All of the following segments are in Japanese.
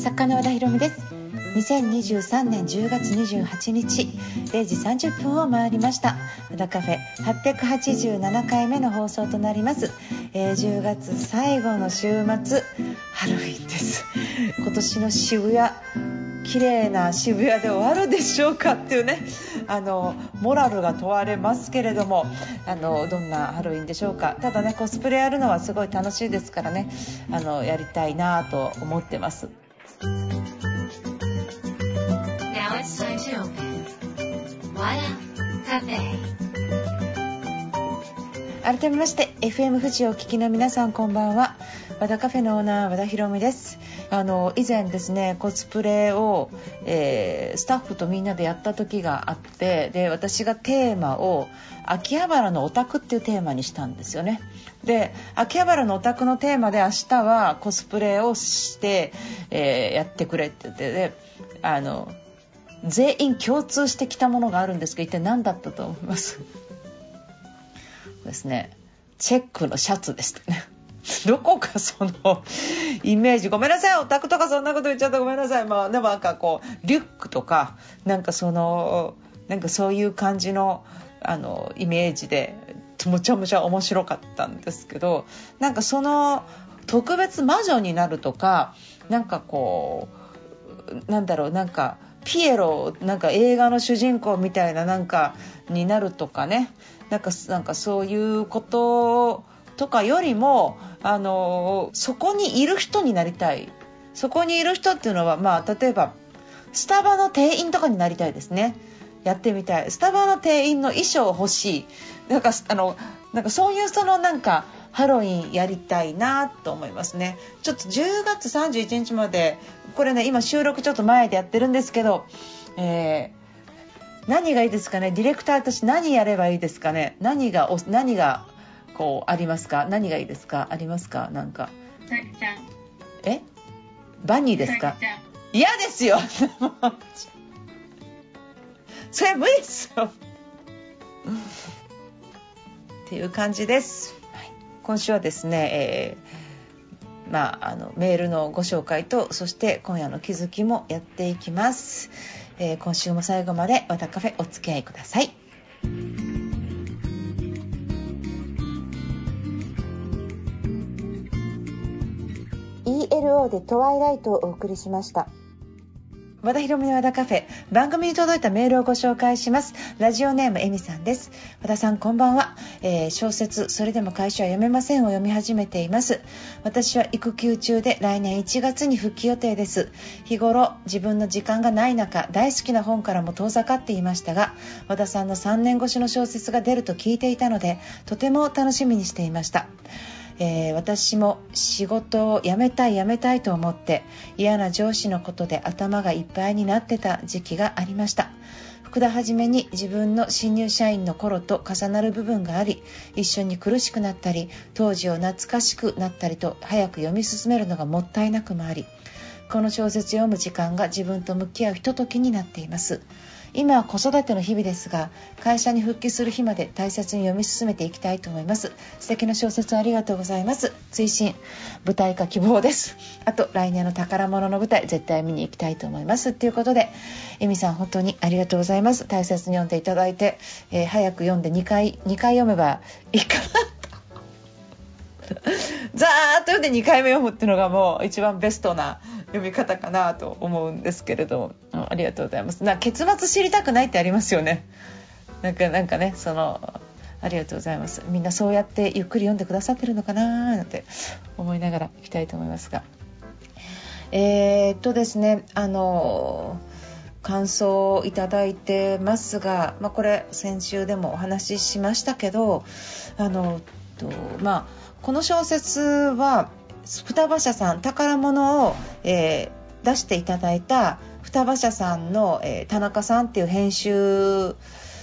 作家の和田博美です。2023年10月28日0時30分を回りました。和田カフェ887回目の放送となります、えー、10月最後の週末ハロウィンです。今年の渋谷綺麗な渋谷で終わるでしょうかっていうねあのモラルが問われますけれどもあのどんなハロウィンでしょうか。ただねコスプレやるのはすごい楽しいですからねあのやりたいなと思ってます。改めまして FM 富士をお聞きの皆さんこんばんは。和田カフェのオーナー和田博美です。あの以前ですねコスプレを、えー、スタッフとみんなでやった時があってで私がテーマを秋葉原のオタクっていうテーマにしたんですよね。で秋葉原のオタクのテーマで明日はコスプレをして、えー、やってくれって言ってであの全員共通してきたものがあるんですけど一体何だったと思います？ですね。チェックのシャツでしたね。どこかそのイメージ。ごめんなさい。オタクとかそんなこと言っちゃったごめんなさい。まあでもなんかこうリュックとかなんかそのなんかそういう感じのあのイメージでむちゃむちゃ面白かったんですけどなんかその特別魔女になるとかなんかこうなんだろうなんかピエロなんか映画の主人公みたいななんかになるとかね。なんかなんかそういうこととかよりもあのそこにいる人になりたい。そこにいる人っていうのは、まあ、例えばスタバの店員とかになりたいですね。やってみたい。スタバの店員の衣装欲しい。なんかあのなんかそういうそのなんかハロウィンやりたいなと思いますね。ちょっと10月31日までこれね今収録ちょっと前でやってるんですけど、えー、何がいいですかね？ディレクターとして何やればいいですかね？何がお何がこうありますか？何がいいですか？ありますか？なんか。え？バニーですか？嫌ですよ。それ無理ですよ。っていう感じです、はい、今週はですね、えー、まあ、あのメールのご紹介とそして今夜の気づきもやっていきます、えー、今週も最後まで和田カフェお付き合いください LO でトワイライトをお送りしました。和田博美の和田カフェ。番組に届いたメールをご紹介します。ラジオネームエミさんです。和田さんこんばんは、えー、小説それでも会社は辞めませんを読み始めています。私は育休中で来年1月に復帰予定です。日頃自分の時間がない中大好きな本からも遠ざかっていましたが和田さんの3年越しの小説が出ると聞いていたのでとても楽しみにしていました。えー、私も仕事を辞めたい辞めたいと思って嫌な上司のことで頭がいっぱいになってた時期がありました。福田はじめに自分の新入社員の頃と重なる部分があり一緒に苦しくなったり当時を懐かしくなったりと早く読み進めるのがもったいなくもありこの小説を読む時間が自分と向き合うひとときになっています。今は子育ての日々ですが会社に復帰する日まで大切に読み進めていきたいと思います。素敵な小説ありがとうございます。追伸舞台化希望です。あと来年の宝物の舞台絶対見に行きたいと思います。ということでエミさん本当にありがとうございます。大切に読んでいただいて、えー、早く読んで2回2回読めばいいかな。ざーっと読んで2回目読むっていうのがもう一番ベストな読み方かなと思うんですけれどありがとうございます。な結末知りたくないってありますよね。なんかなんかねそのありがとうございます。みんなそうやってゆっくり読んでくださってるのかななんて思いながらいきたいと思いますが。えー、っとですねあの感想をいただいてますが、まあ、これ先週でもお話ししましたけどあのとまあこの小説は双葉社さん宝物を、えー、出していただいた双葉社さんの、えー、田中さんっていう編集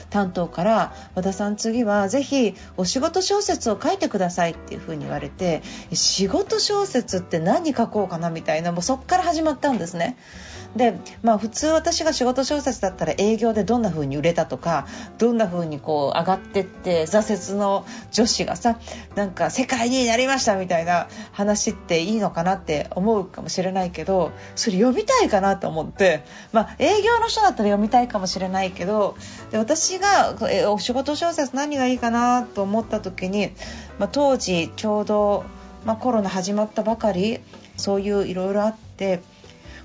担当から和田さん次はぜひお仕事小説を書いてくださいっていうふうに言われて仕事小説って何書こうかなみたいなもうそこから始まったんですね。で、まあ、普通私が仕事小説だったら営業でどんな風に売れたとかどんな風にこう上がってって挫折の女子がさなんか世界になりましたみたいな話っていいのかなって思うかもしれないけどそれ読みたいかなと思って、まあ、営業の人だったら読みたいかもしれないけどで私がお仕事小説何がいいかなと思った時に、まあ、当時ちょうど、まあ、コロナ始まったばかりそういういろいろあって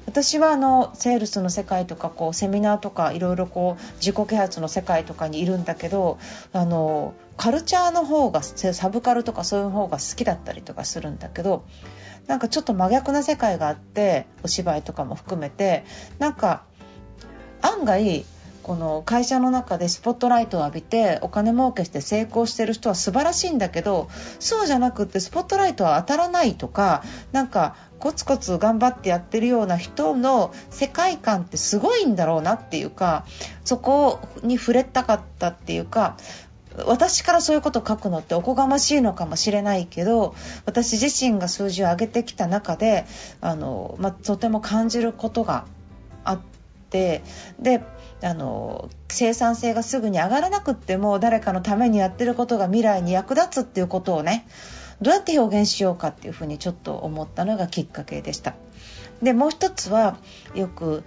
私はあのセールスの世界とかこうセミナーとかいろいろこう自己啓発の世界とかにいるんだけどあのカルチャーの方がサブカルとかそういう方が好きだったりとかするんだけどなんかちょっと真逆な世界があってお芝居とかも含めてなんか案外この会社の中でスポットライトを浴びてお金儲けして成功してる人は素晴らしいんだけどそうじゃなくってスポットライトは当たらないとかなんかコツコツ頑張ってやってるような人の世界観ってすごいんだろうなっていうかそこに触れたかったっていうか私からそういうことを書くのっておこがましいのかもしれないけど私自身が数字を上げてきた中であの、まあ、とても感じることがあってであの生産性がすぐに上がらなくっても誰かのためにやってることが未来に役立つっていうことをねどうやって表現しようかっていうふうにちょっと思ったのがきっかけでした。でもう一つはよく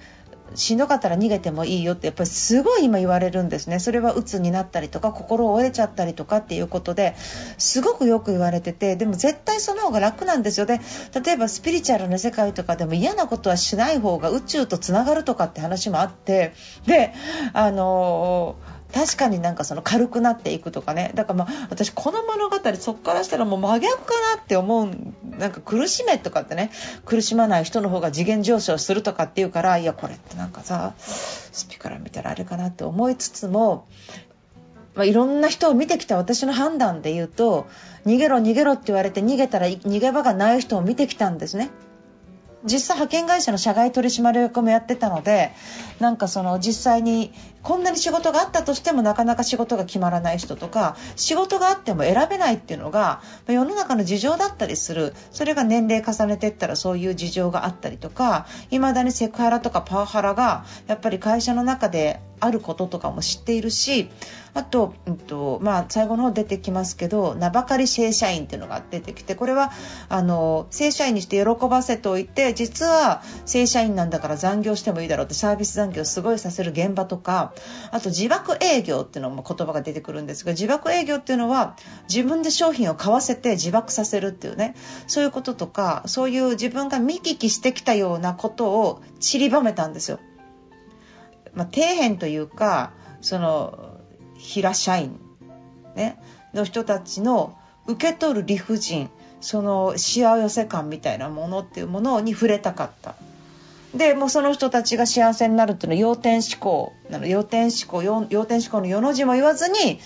しんどかったら逃げてもいいよってやっぱりすごい今言われるんですね。それは鬱になったりとか心を折れちゃったりとかっていうことですごくよく言われててでも絶対その方が楽なんですよね。例えばスピリチュアルな世界とかでも嫌なことはしない方が宇宙とつながるとかって話もあってであのー確かになんかその軽くなっていくとかねだからまあ私この物語そっからしたらもう真逆かなって思うなんか苦しめとかってね苦しまない人の方が次元上昇するとかっていうからいやこれってなんかさスピから見たらあれかなって思いつつもまあ、いろんな人を見てきた私の判断で言うと逃げろ逃げろって言われて逃げたら逃げ場がない人を見てきたんですね。実際派遣会社の社外取締役もやってたのでなんかその実際にこんなに仕事があったとしてもなかなか仕事が決まらない人とか仕事があっても選べないっていうのが世の中の事情だったりする。それが年齢重ねていったらそういう事情があったりとかいまだにセクハラとかパワハラがやっぱり会社の中であることとかも知っているしあと,、うんとまあ、最後の方出てきますけど名ばかり正社員っていうのが出てきてこれはあの正社員にして喜ばせておいて実は正社員なんだから残業してもいいだろうってサービス残業すごいさせる現場とかあと自爆営業っていうのも言葉が出てくるんですが自爆営業っていうのは自分で商品を買わせて自爆させるっていうねそういうこととかそういう自分が見聞きしてきたようなことを散りばめたんですよ。まあ、底辺というかその平社員、ね、の人たちの受け取る理不尽その幸せ感みたいなものっていうものに触れたかった。でもうその人たちが幸せになるっていうのは要点思考なの要点思考要点思考の世の字も言わずに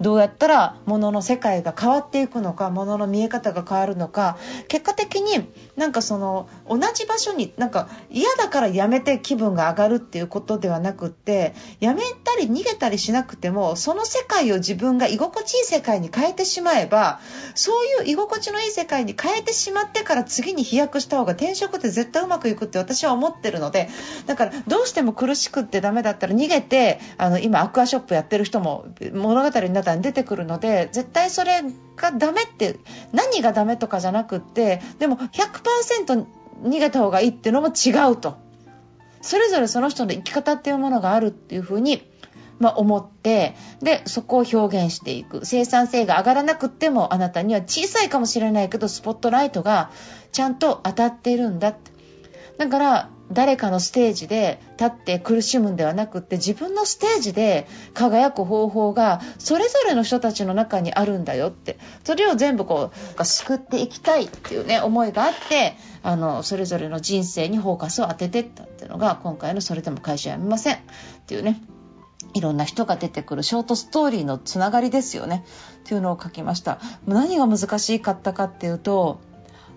どうやったら物の世界が変わっていくのか物の見え方が変わるのか結果的になんかその同じ場所になんか嫌だからやめて気分が上がるっていうことではなくってやめたり逃げたりしなくてもその世界を自分が居心地いい世界に変えてしまえばそういう居心地のいい世界に変えてしまってから次に飛躍した方が転職って絶対うまくいくって私は思ってるのでだからどうしても苦しくってダメだったら逃げてあの今アクアショップやってる人も物語になったら出てくるので絶対それがダメって何がダメとかじゃなくってでも100%逃げた方がいいっていうのも違うと。それぞれその人の生き方っていうものがあるっていうふうにまあ、思ってでそこを表現していく。生産性が上がらなくってもあなたには小さいかもしれないけどスポットライトがちゃんと当たっているんだって。だから誰かのステージで立って苦しむんではなくって自分のステージで輝く方法がそれぞれの人たちの中にあるんだよってそれを全部こう救っていきたいっていうね思いがあってあのそれぞれの人生にフォーカスを当ててったっていうのが今回の「それでも会社辞めません」っていうねいろんな人が出てくるショートストーリーのつながりですよね。っていうのを書きました。何が難しかったかっていうと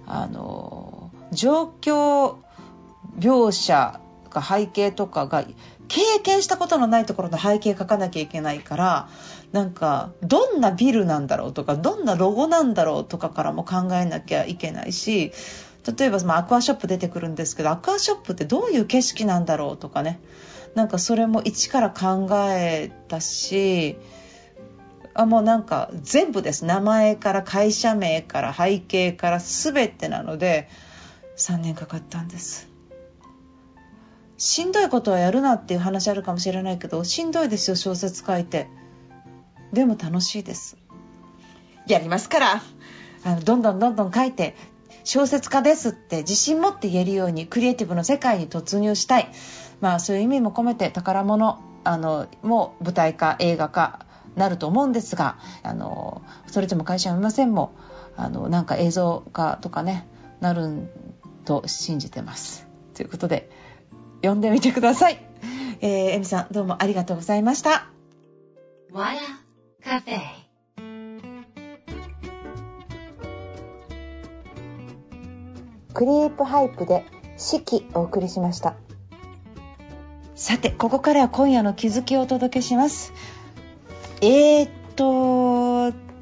あの状況描写か背景とかが経験したことのないところの背景書かなきゃいけないからなんかどんなビルなんだろうとかどんなロゴなんだろうとかからも考えなきゃいけないし例えば、まあ、アクアショップ出てくるんですけどアクアショップってどういう景色なんだろうとかね。なんかそれも一から考えたしあもうなんか全部です。名前から会社名から背景から全てなので3年かかったんです。しんどいことはやるなっていう話あるかもしれないけどしんどいですよ小説書いて。でも楽しいです。やりますから。あのどんどんどんどん書いて小説家ですって自信持って言えるようにクリエイティブの世界に突入したい、まあ、そういう意味も込めて宝物あのも舞台化映画化なると思うんですがあのそれでも会社は見ませんもあのなんか映像化とかねなると信じてます。ということで読んでみてください。えー、エミさんどうもありがとうございました。カフェクリープハイプで四季お送りしましたさてここからは今夜の気づきをお届けしますえー、っと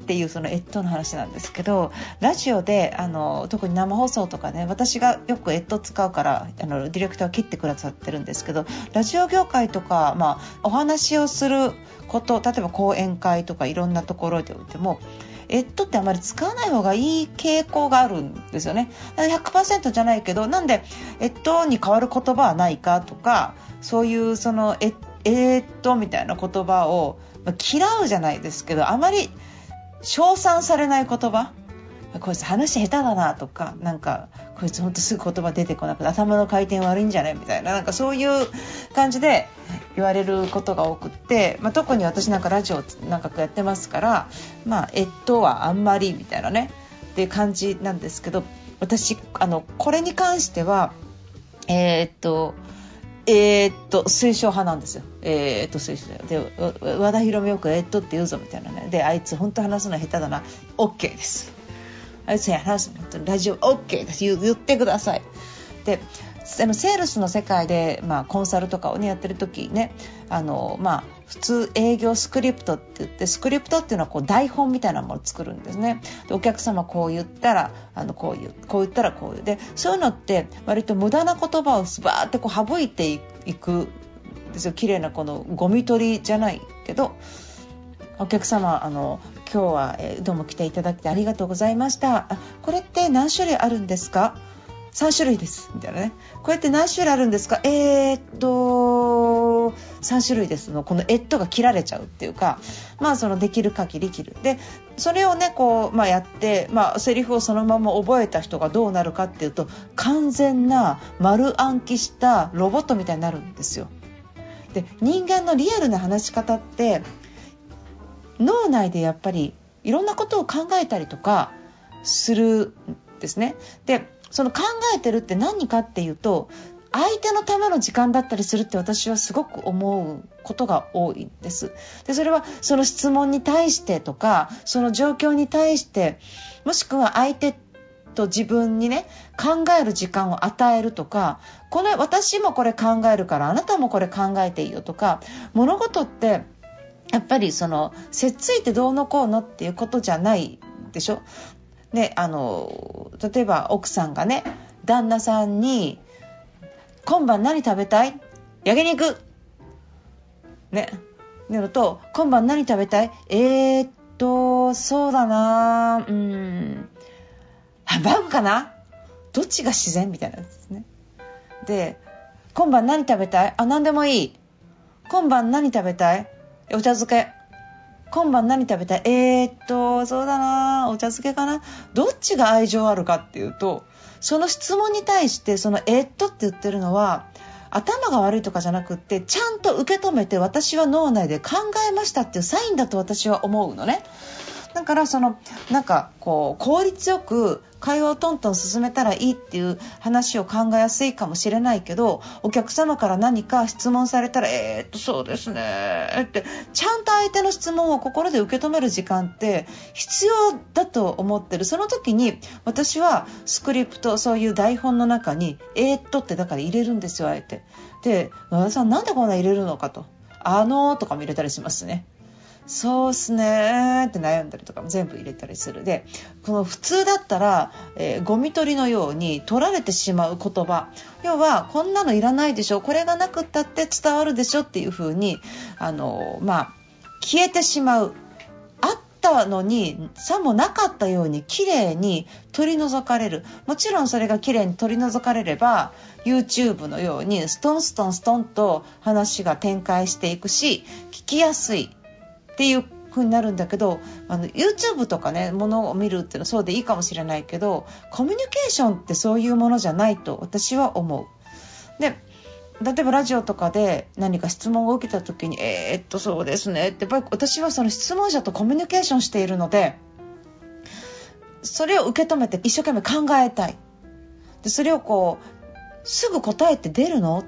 っていうそのえっとの話なんですけどラジオであの特に生放送とかね私がよくえっと使うからあのディレクターは切ってくださってるんですけどラジオ業界とか、まあ、お話をすること例えば講演会とかいろんなところでおいてもえっとってあまり使わない方がいい傾向があるんですよね。100%じゃないけどなんでえっとに変わる言葉はないかとかそういうそのええー、っとみたいな言葉を嫌うじゃないですけどあまり称賛されない言葉？こいつ話下手だなとかなんかこいつほんとすぐ言葉出てこなくて頭の回転悪いんじゃない？みたいななんかそういう感じで言われることが多くって、まあ、特に私なんかラジオなんかやってますからまあえっとはあんまりみたいなね。っていう感じなんですけど私あのこれに関してはえー、っとえー、っと推奨派なんですよ。えー、っと推奨で和田博美よくえ、っとって言うぞみたいなねであいつ本当話すの下手だな OK です。あいつに話すのラジオ OK です言言ってください。であのセールスの世界で、まあ、コンサルとかを、ね、やってる時ねあの、まあ、普通営業スクリプトって言ってスクリプトっていうのはこう台本みたいなものを作るんですね。でお客様こう言ったらあのこういうこう言ったらこういう。でそういうのって割と無駄な言葉をバーってこう省いていくですよ綺麗なこのゴミ取りじゃないけどお客様あの今日は、えどうも来ていただきありがとうございました。これって何種類あるんですか？3種類ですみたいなねこうやって何種類あるんですか？えー、っと3種類ですのこの「えっと」が切られちゃうっていうかまあそのできる限り切るでそれをねこう、まあ、やって、まあ、セリフをそのまま覚えた人がどうなるかっていうと完全な丸暗記したロボットみたいになるんですよ。で人間のリアルな話し方って脳内でやっぱりいろんなことを考えたりとかするんですね。でその考えてるって何かっていうと相手のための時間だったりするって私はすごく思うことが多いんです。でそれはその質問に対してとかその状況に対してもしくは相手と自分にね考える時間を与えるとかこれ私もこれ考えるからあなたもこれ考えていいよとか物事ってやっぱりそのせっついてどうのこうのっていうことじゃないでしょ？ね、あの例えば奥さんがね旦那さんに「今晩何食べたい？焼肉」ね。なると「今晩何食べたい？えー、っとそうだなうん。ハンバーグかな？どっちが自然？みたいなですね。で「今晩何食べたい？あ何でもいい。今晩何食べたい？お茶漬け。今晩何食べたい？えー、っと、そうだな、お茶漬けかな？どっちが愛情あるかっていうと、その質問に対して、そのえー、っとって言ってるのは、頭が悪いとかじゃなくって、ちゃんと受け止めて私は脳内で考えましたっていうサインだと私は思うのね。だからそのなんかこう効率よく会話をトントン進めたらいいっていう話を考えやすいかもしれないけどお客様から何か質問されたらえー、っとそうですねってちゃんと相手の質問を心で受け止める時間って必要だと思ってるその時に私はスクリプトそういう台本の中にえー、っとってだから入れるんですよあえて。で和田さんなんでこんな入れるのかと。あのーとかも入れたりしますね。そうっすねって悩んだりとかも全部入れたりする。でこの普通だったら、えー、ゴミ取りのように取られてしまう言葉。要はこんなのいらないでしょ。これがなくったって伝わるでしょっていう風にあのまあ消えてしまう。あったのにさもなかったように綺麗に取り除かれる。もちろんそれが綺麗に取り除かれれば YouTube のようにストンストンストンと話が展開していくし聞きやすい。っていう風になるんだけどあの YouTube とかねものを見るっていうのはそうでいいかもしれないけどコミュニケーションってそういうものじゃないと私は思う。で例えばラジオとかで何か質問を受けた時に「えー、っとそうですね」ってやっぱり私はその質問者とコミュニケーションしているのでそれを受け止めて一生懸命考えたいでそれをこうすぐ答えて出るの？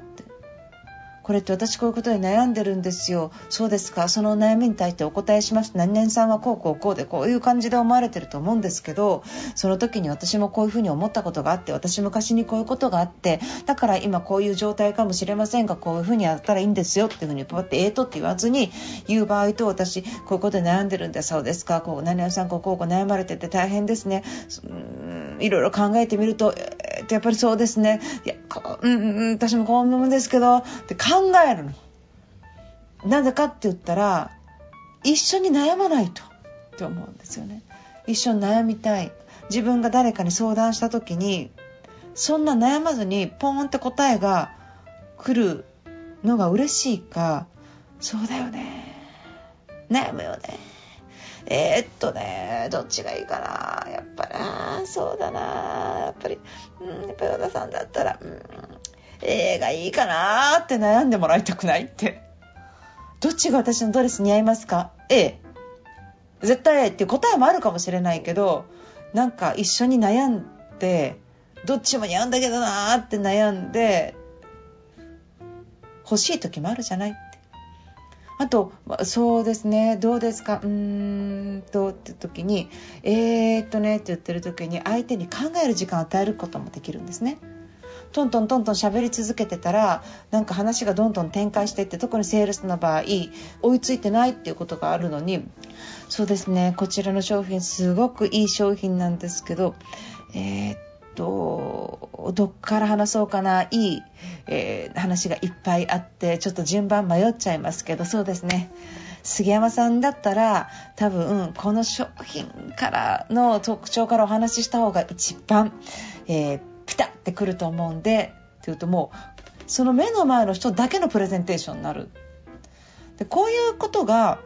これって私こういうことで悩んでるんですよ。そうですか。その悩みに対してお答えします。何々さんはこうこうこうでこういう感じで思われてると思うんですけど、その時に私もこういうふうに思ったことがあって、私昔にこういうことがあって、だから今こういう状態かもしれませんが、こういうふうにやったらいいんですよっていうふうにパってええとって言わずに言う場合と私こういうことで悩んでるんだそうですか。こう何々さんこうこうこう悩まれてて大変ですね。うんいろいろ考えてみると、えー、やっぱりそうですね。いや、うん、私もこんなもんですけど、ってえるの。なぜかって言ったら一緒に悩まないとって思うんですよね。一緒に悩みたい。自分が誰かに相談した時にそんな悩まずにポーンって答えが来るのが嬉しいかそうだよね悩むよねえー、っとねどっちがいいかなやっぱなそうだなやっぱり、うん、やっぱり和田さんだったら、うん、A がいいかなって悩んでもらいたくないって。どっちが私のドレス似合いますか ?A。絶対 A って答えもあるかもしれないけど、なんか一緒に悩んで、どっちも似合うんだけどなーって悩んで、欲しい時もあるじゃないって。あと、そうですね、どうですか、うーんとって時に、えー、っとねって言ってる時に相手に考える時間を与えることもできるんですね。トントントントン喋り続けてたらなんか話がどんどん展開していって特にセールスの場合追いついてないっていうことがあるのにそうですねこちらの商品すごくいい商品なんですけどえー、っとどっから話そうかないい、えー、話がいっぱいあってちょっと順番迷っちゃいますけどそうですね。杉山さんだったら多分この商品からの特徴からお話しした方が一番、えーピタッてくると思うんでっていうともうその目の前の人だけのプレゼンテーションになる。でこういうことが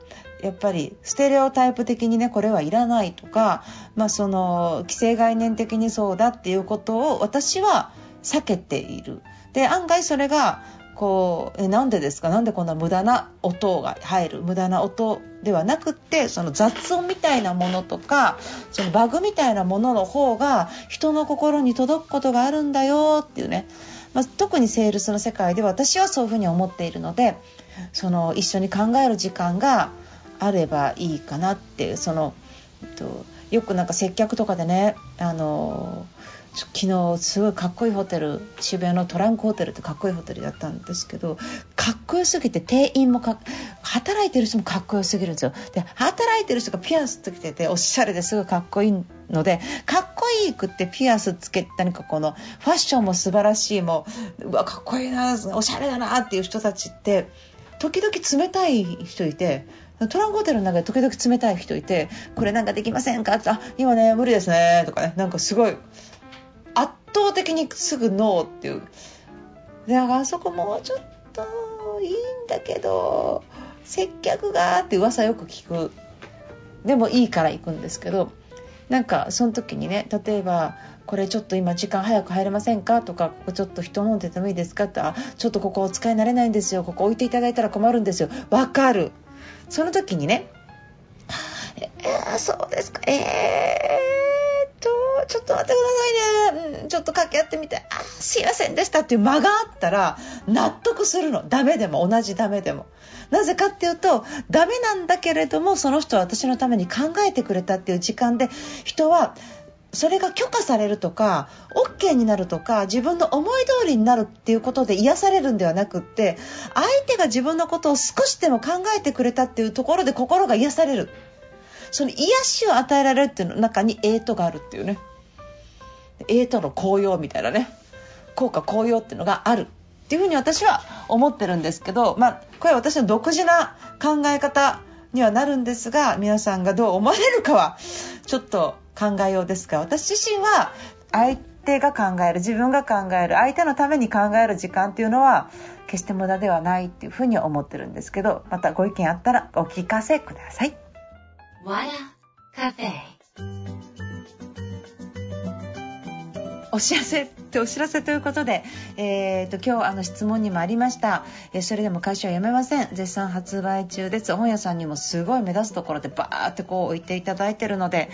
やっぱりステレオタイプ的にねこれはいらないとか、まあ、その既成概念的にそうだっていうことを私は避けている。で案外それがこうえなんでですか？なんでこんな無駄な音が入る？無駄な音ではなくってその雑音みたいなものとかそのバグみたいなものの方が人の心に届くことがあるんだよっていうね、まあ、特にセールスの世界では私はそういうふうに思っているのでその一緒に考える時間があればいいかなっていうその、えっと、よくなんか接客とかでねあの昨日すごいかっこいいホテル渋谷のトランクホテルってかっこいいホテルだったんですけどかっこよすぎて店員もか働いてる人もかっこよすぎるんですよ。で働いてる人がピアスつけてておしゃれですごいかっこいいのでかっこいいくってピアスつけ何かこのファッションも素晴らしいもううわかっこいいなおしゃれだなっていう人たちって時々冷たい人いてトランクホテルの中で時々冷たい人いてこれなんかできませんか？ってあ今ね無理ですね。とかねなんかすごい倒的にすぐノーっていう。であそこもうちょっといいんだけど接客がって噂よく聞く。でもいいから行くんですけどなんかその時にね例えばこれちょっと今時間早く入れませんか？とかここちょっと人飲んでてもいいですか？ってあちょっとここお使いになれないんですよ。ここ置いていただいたら困るんですよ。わかる。その時にねえー、そうですか。ええー、ちょっと待ってくださいね、うん、ちょっと掛け合ってみて。あすいませんでしたっていう間があったら納得するの。ダメでも同じダメでも。なぜかっていうとダメなんだけれどもその人は私のために考えてくれたっていう時間で人はそれが許可されるとか OK になるとか自分の思い通りになるっていうことで癒されるんではなくって相手が自分のことを少しでも考えてくれたっていうところで心が癒される。その癒しを与えられるっていうの中にエイトがあるっていうね。エイトの紅葉みたいなね効果紅葉っていうのがあるっていうふうに私は思ってるんですけどまあこれは私の独自な考え方にはなるんですが皆さんがどう思われるかはちょっと考えようですが私自身は相手が考える自分が考える相手のために考える時間っていうのは決して無駄ではないっていうふうに思ってるんですけどまたご意見あったらお聞かせください。お知らせってお知らせということで、えーと、今日あの質問にもありました、えー、それでも会社はやめません。絶賛発売中です。本屋さんにもすごい目立つところでバーってこう置いていただいてるので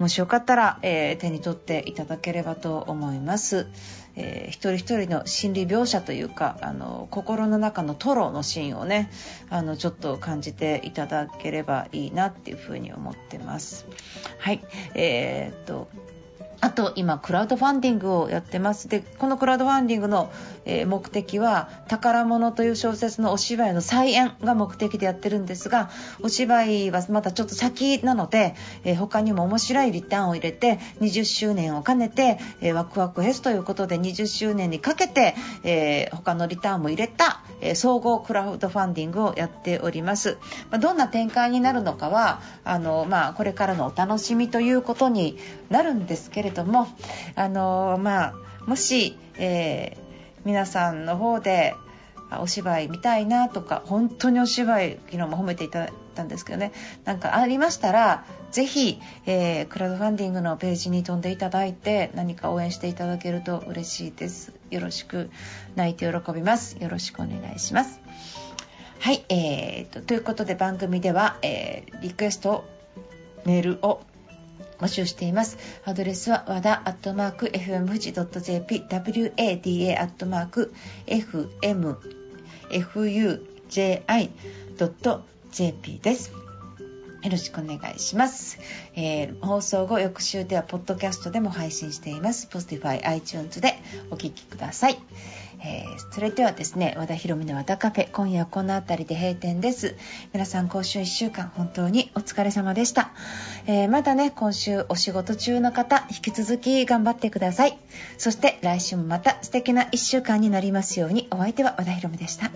もしよかったら、えー、手に取っていただければと思います、えー、一人一人の心理描写というかあの心の中のトロのシーンをねあのちょっと感じていただければいいなっていうふうに思ってます。はい。えー、っとあと今クラウドファンディングをやってます。でこのクラウドファンディングの、え目的は「宝物」という小説のお芝居の再演が目的でやってるんですがお芝居はまだちょっと先なので、え他にも面白いリターンを入れて20周年を兼ねて、えワクワクフェスということで20周年にかけて、え他のリターンも入れた、え総合クラウドファンディングをやっております、まどんな展開になるのかはあの、まあ、これからのお楽しみということになるんですけれどもあのまあもし、えー、皆さんの方でお芝居見たいなとか本当にお芝居昨日も褒めていただいたんですけどねなんかありましたらぜひ、えー、クラウドファンディングのページに飛んでいただいて何か応援していただけると嬉しいです。よろしく泣いて喜びます。よろしくお願いします。はい、えーと、ということで番組では、えー、リクエストメールを募集しています。アドレスは和田アットマーク FM 富士 .jp wada アットマーク fmfuji.jp です。よろしくお願いします。えー、放送後、翌週では、ポッドキャストでも配信しています。ポスティファイ、iTunes でお聴きください。えー、それではですね、和田博美の和田カフェ、今夜はこの辺りで閉店です。皆さん、今週1週間、本当にお疲れ様でした。えー、まだね、今週お仕事中の方、引き続き頑張ってください。そして、来週もまた素敵な1週間になりますように、お相手は和田博美でした。